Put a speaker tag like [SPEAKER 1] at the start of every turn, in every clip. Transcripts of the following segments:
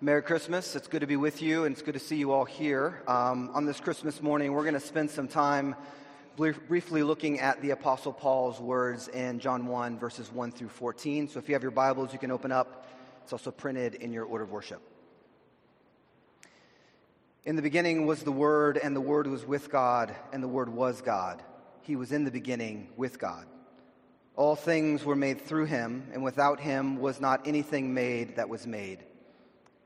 [SPEAKER 1] Merry Christmas. It's good to be with you, and it's good to see you all here. Um, on this Christmas morning, we're going to spend some time briefly looking at the Apostle Paul's words in John 1, verses 1 through 14. So if you have your Bibles, you can open up. It's also printed in your order of worship. In the beginning was the Word, and the Word was with God, and the Word was God. He was in the beginning with God. All things were made through him, and without him was not anything made that was made.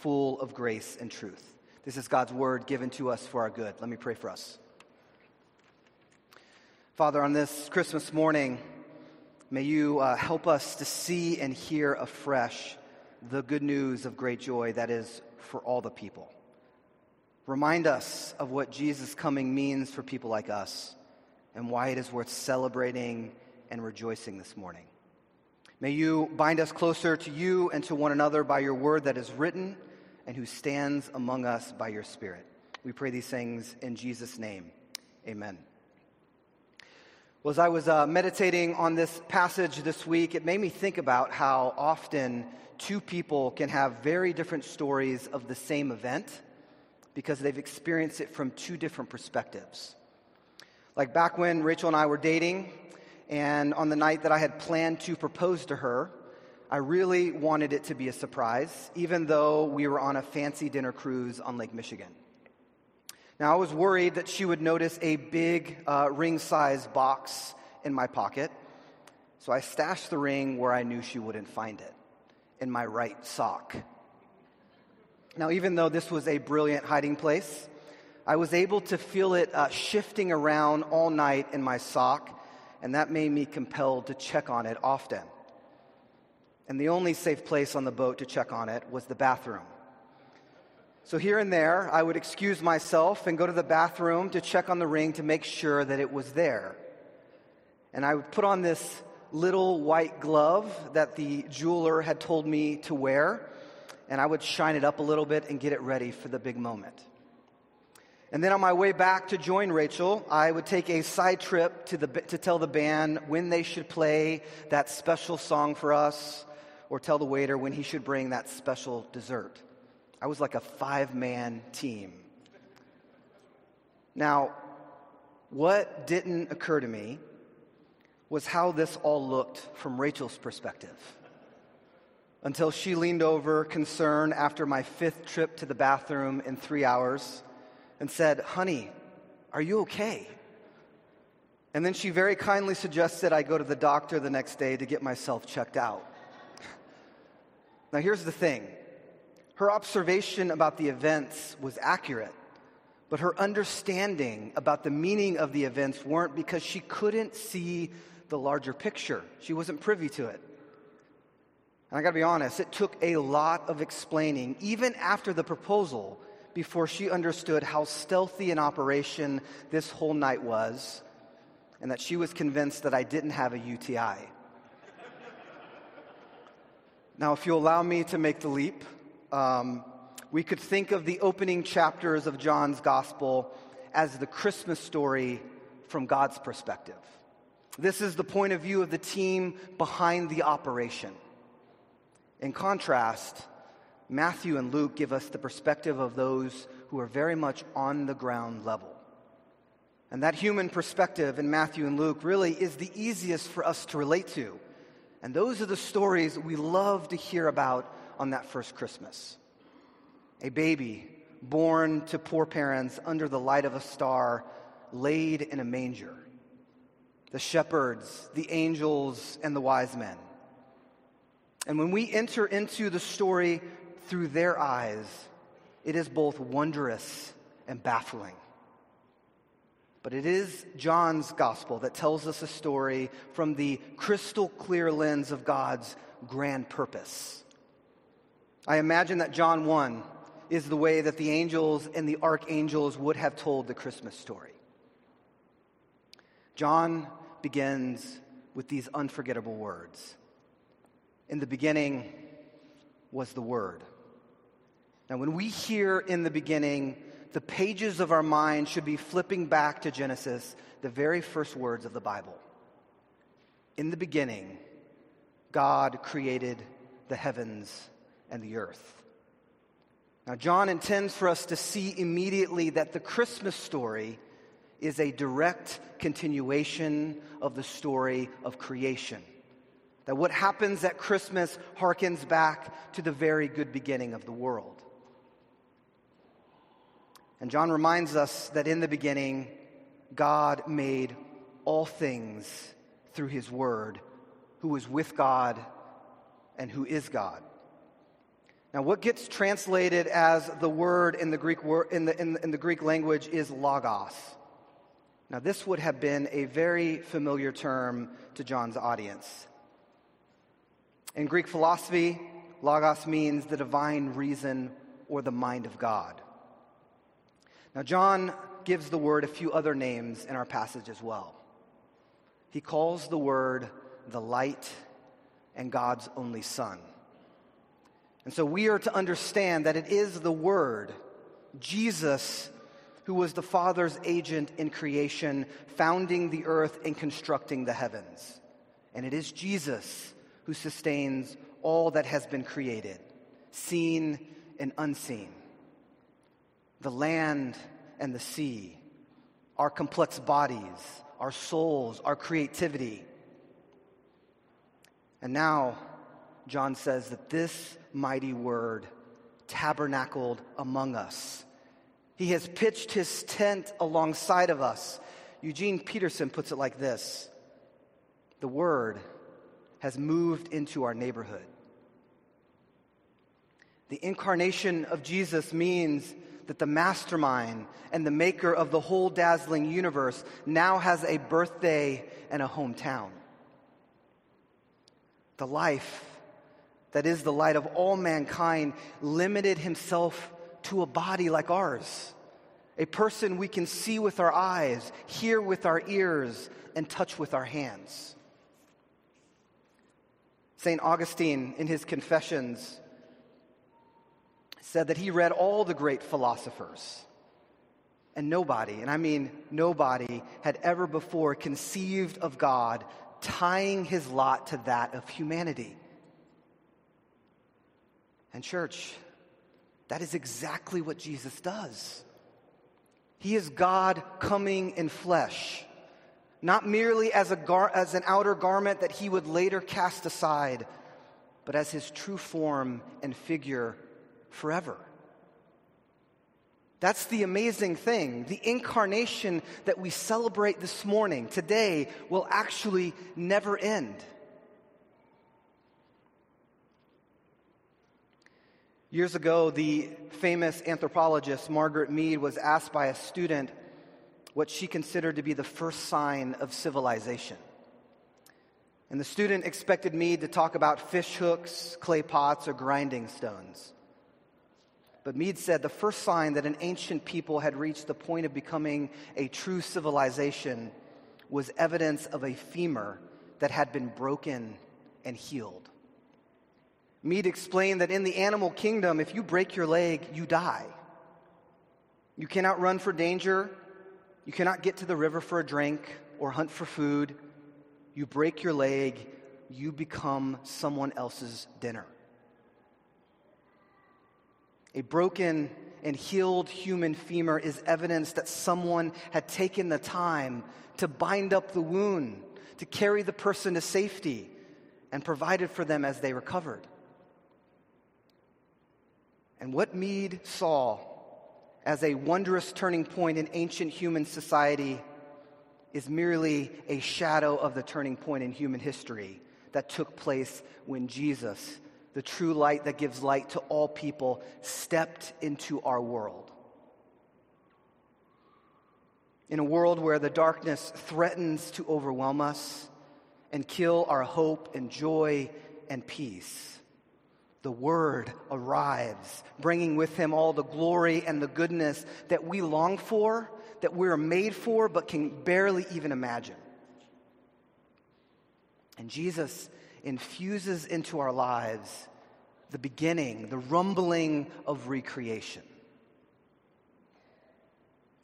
[SPEAKER 1] full of grace and truth. This is God's word given to us for our good. Let me pray for us. Father, on this Christmas morning, may you uh, help us to see and hear afresh the good news of great joy that is for all the people. Remind us of what Jesus' coming means for people like us and why it is worth celebrating and rejoicing this morning. May you bind us closer to you and to one another by your word that is written and who stands among us by your Spirit. We pray these things in Jesus' name. Amen. Well, as I was uh, meditating on this passage this week, it made me think about how often two people can have very different stories of the same event because they've experienced it from two different perspectives. Like back when Rachel and I were dating, and on the night that I had planned to propose to her, I really wanted it to be a surprise, even though we were on a fancy dinner cruise on Lake Michigan. Now, I was worried that she would notice a big uh, ring size box in my pocket, so I stashed the ring where I knew she wouldn't find it in my right sock. Now, even though this was a brilliant hiding place, I was able to feel it uh, shifting around all night in my sock and that made me compelled to check on it often. And the only safe place on the boat to check on it was the bathroom. So here and there, I would excuse myself and go to the bathroom to check on the ring to make sure that it was there. And I would put on this little white glove that the jeweler had told me to wear, and I would shine it up a little bit and get it ready for the big moment. And then on my way back to join Rachel, I would take a side trip to, the, to tell the band when they should play that special song for us, or tell the waiter when he should bring that special dessert. I was like a five man team. Now, what didn't occur to me was how this all looked from Rachel's perspective. Until she leaned over, concerned after my fifth trip to the bathroom in three hours and said, Honey, are you okay? And then she very kindly suggested I go to the doctor the next day to get myself checked out. Now, here's the thing her observation about the events was accurate, but her understanding about the meaning of the events weren't because she couldn't see the larger picture. She wasn't privy to it. And I gotta be honest, it took a lot of explaining, even after the proposal, before she understood how stealthy an operation this whole night was, and that she was convinced that I didn't have a UTI. now, if you allow me to make the leap, um, we could think of the opening chapters of John's gospel as the Christmas story from God's perspective. This is the point of view of the team behind the operation. In contrast, Matthew and Luke give us the perspective of those who are very much on the ground level. And that human perspective in Matthew and Luke really is the easiest for us to relate to. And those are the stories we love to hear about on that first Christmas. A baby born to poor parents under the light of a star, laid in a manger. The shepherds, the angels, and the wise men. And when we enter into the story through their eyes, it is both wondrous and baffling. But it is John's gospel that tells us a story from the crystal clear lens of God's grand purpose. I imagine that John 1 is the way that the angels and the archangels would have told the Christmas story. John begins with these unforgettable words In the beginning was the Word. Now, when we hear in the beginning, the pages of our mind should be flipping back to Genesis, the very first words of the Bible. In the beginning, God created the heavens and the earth. Now, John intends for us to see immediately that the Christmas story is a direct continuation of the story of creation. That what happens at Christmas harkens back to the very good beginning of the world. And John reminds us that in the beginning, God made all things through his word, who was with God and who is God. Now, what gets translated as the word in the Greek, word, in the, in in the Greek language is logos. Now, this would have been a very familiar term to John's audience. In Greek philosophy, logos means the divine reason or the mind of God. Now, John gives the word a few other names in our passage as well. He calls the word the light and God's only Son. And so we are to understand that it is the Word, Jesus, who was the Father's agent in creation, founding the earth and constructing the heavens. And it is Jesus who sustains all that has been created, seen and unseen. The land and the sea, our complex bodies, our souls, our creativity. And now, John says that this mighty word tabernacled among us. He has pitched his tent alongside of us. Eugene Peterson puts it like this The word has moved into our neighborhood. The incarnation of Jesus means that the mastermind and the maker of the whole dazzling universe now has a birthday and a hometown. The life that is the light of all mankind, limited himself to a body like ours. A person we can see with our eyes, hear with our ears, and touch with our hands. St. Augustine, in his Confessions, said that he read all the great philosophers. And nobody, and I mean nobody, had ever before conceived of God tying his lot to that of humanity. And, church, that is exactly what Jesus does. He is God coming in flesh, not merely as, a gar- as an outer garment that he would later cast aside, but as his true form and figure forever. That's the amazing thing. The incarnation that we celebrate this morning, today, will actually never end. Years ago, the famous anthropologist Margaret Mead was asked by a student what she considered to be the first sign of civilization. And the student expected Mead to talk about fish hooks, clay pots, or grinding stones. But Mead said the first sign that an ancient people had reached the point of becoming a true civilization was evidence of a femur that had been broken and healed. Mead explained that in the animal kingdom, if you break your leg, you die. You cannot run for danger. You cannot get to the river for a drink or hunt for food. You break your leg, you become someone else's dinner. A broken and healed human femur is evidence that someone had taken the time to bind up the wound, to carry the person to safety, and provided for them as they recovered. And what Mead saw as a wondrous turning point in ancient human society is merely a shadow of the turning point in human history that took place when Jesus, the true light that gives light to all people, stepped into our world. In a world where the darkness threatens to overwhelm us and kill our hope and joy and peace the Word arrives, bringing with him all the glory and the goodness that we long for, that we're made for, but can barely even imagine. And Jesus infuses into our lives the beginning, the rumbling of recreation.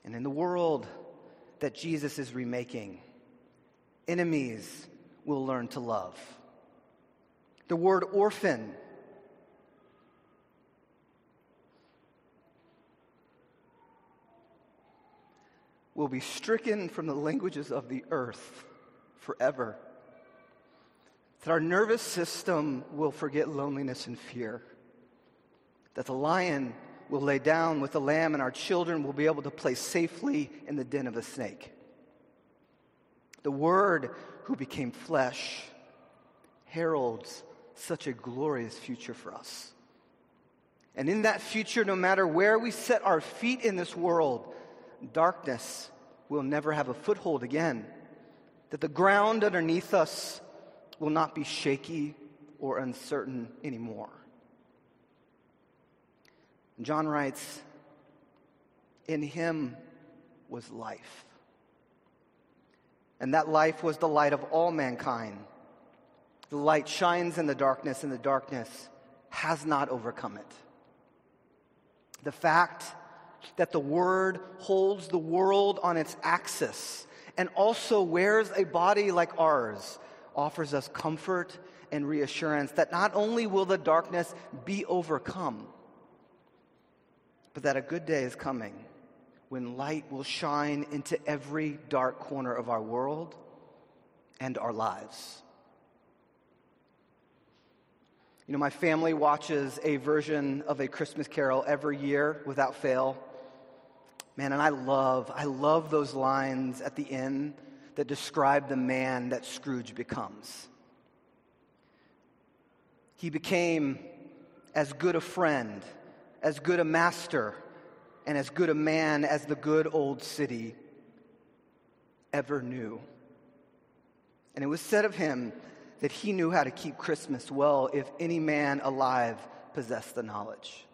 [SPEAKER 1] And in the world that Jesus is remaking, enemies will learn to love. The word orphan will be stricken from the languages of the earth forever. That our nervous system will forget loneliness and fear. That the lion will lay down with the lamb, and our children will be able to play safely in the den of the snake. The Word who became flesh heralds such a glorious future for us. And in that future, no matter where we set our feet in this world, darkness will never have a foothold again, that the ground underneath us will not be shaky or uncertain anymore. John writes, In him was life. And that life was the light of all mankind. The light shines in the darkness, and the darkness has not overcome it. The fact that the Word holds the world on its axis and also wears a body like ours offers us comfort and reassurance that not only will the darkness be overcome, but that a good day is coming when light will shine into every dark corner of our world and our lives. You know, my family watches a version of A Christmas Carol every year without fail. Man, and I love, I love those lines at the end that describe the man that Scrooge becomes. He became as good a friend, as good a master, and as good a man as the good old city ever knew. And it was said of him that he knew how to keep Christmas well if any man alive possessed the knowledge.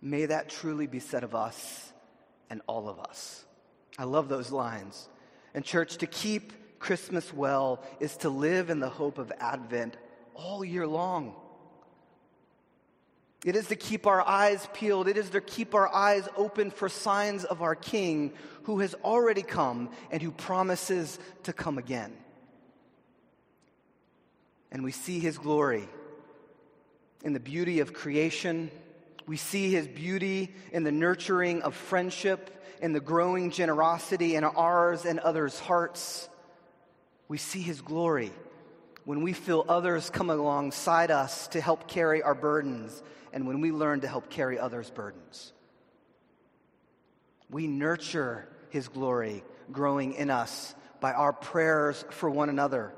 [SPEAKER 1] May that truly be said of us and all of us. I love those lines. And, church, to keep Christmas well is to live in the hope of Advent all year long. It is to keep our eyes peeled. It is to keep our eyes open for signs of our King who has already come and who promises to come again. And we see his glory in the beauty of creation we see his beauty in the nurturing of friendship, in the growing generosity in ours and others' hearts. We see his glory when we feel others come alongside us to help carry our burdens and when we learn to help carry others' burdens. We nurture his glory growing in us by our prayers for one another,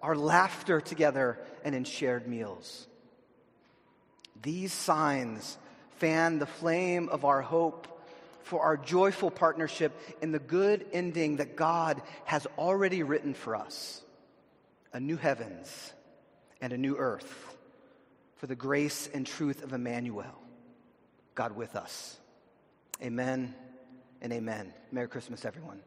[SPEAKER 1] our laughter together, and in shared meals. These signs fan the flame of our hope for our joyful partnership in the good ending that God has already written for us a new heavens and a new earth for the grace and truth of Emmanuel, God with us. Amen and amen. Merry Christmas, everyone.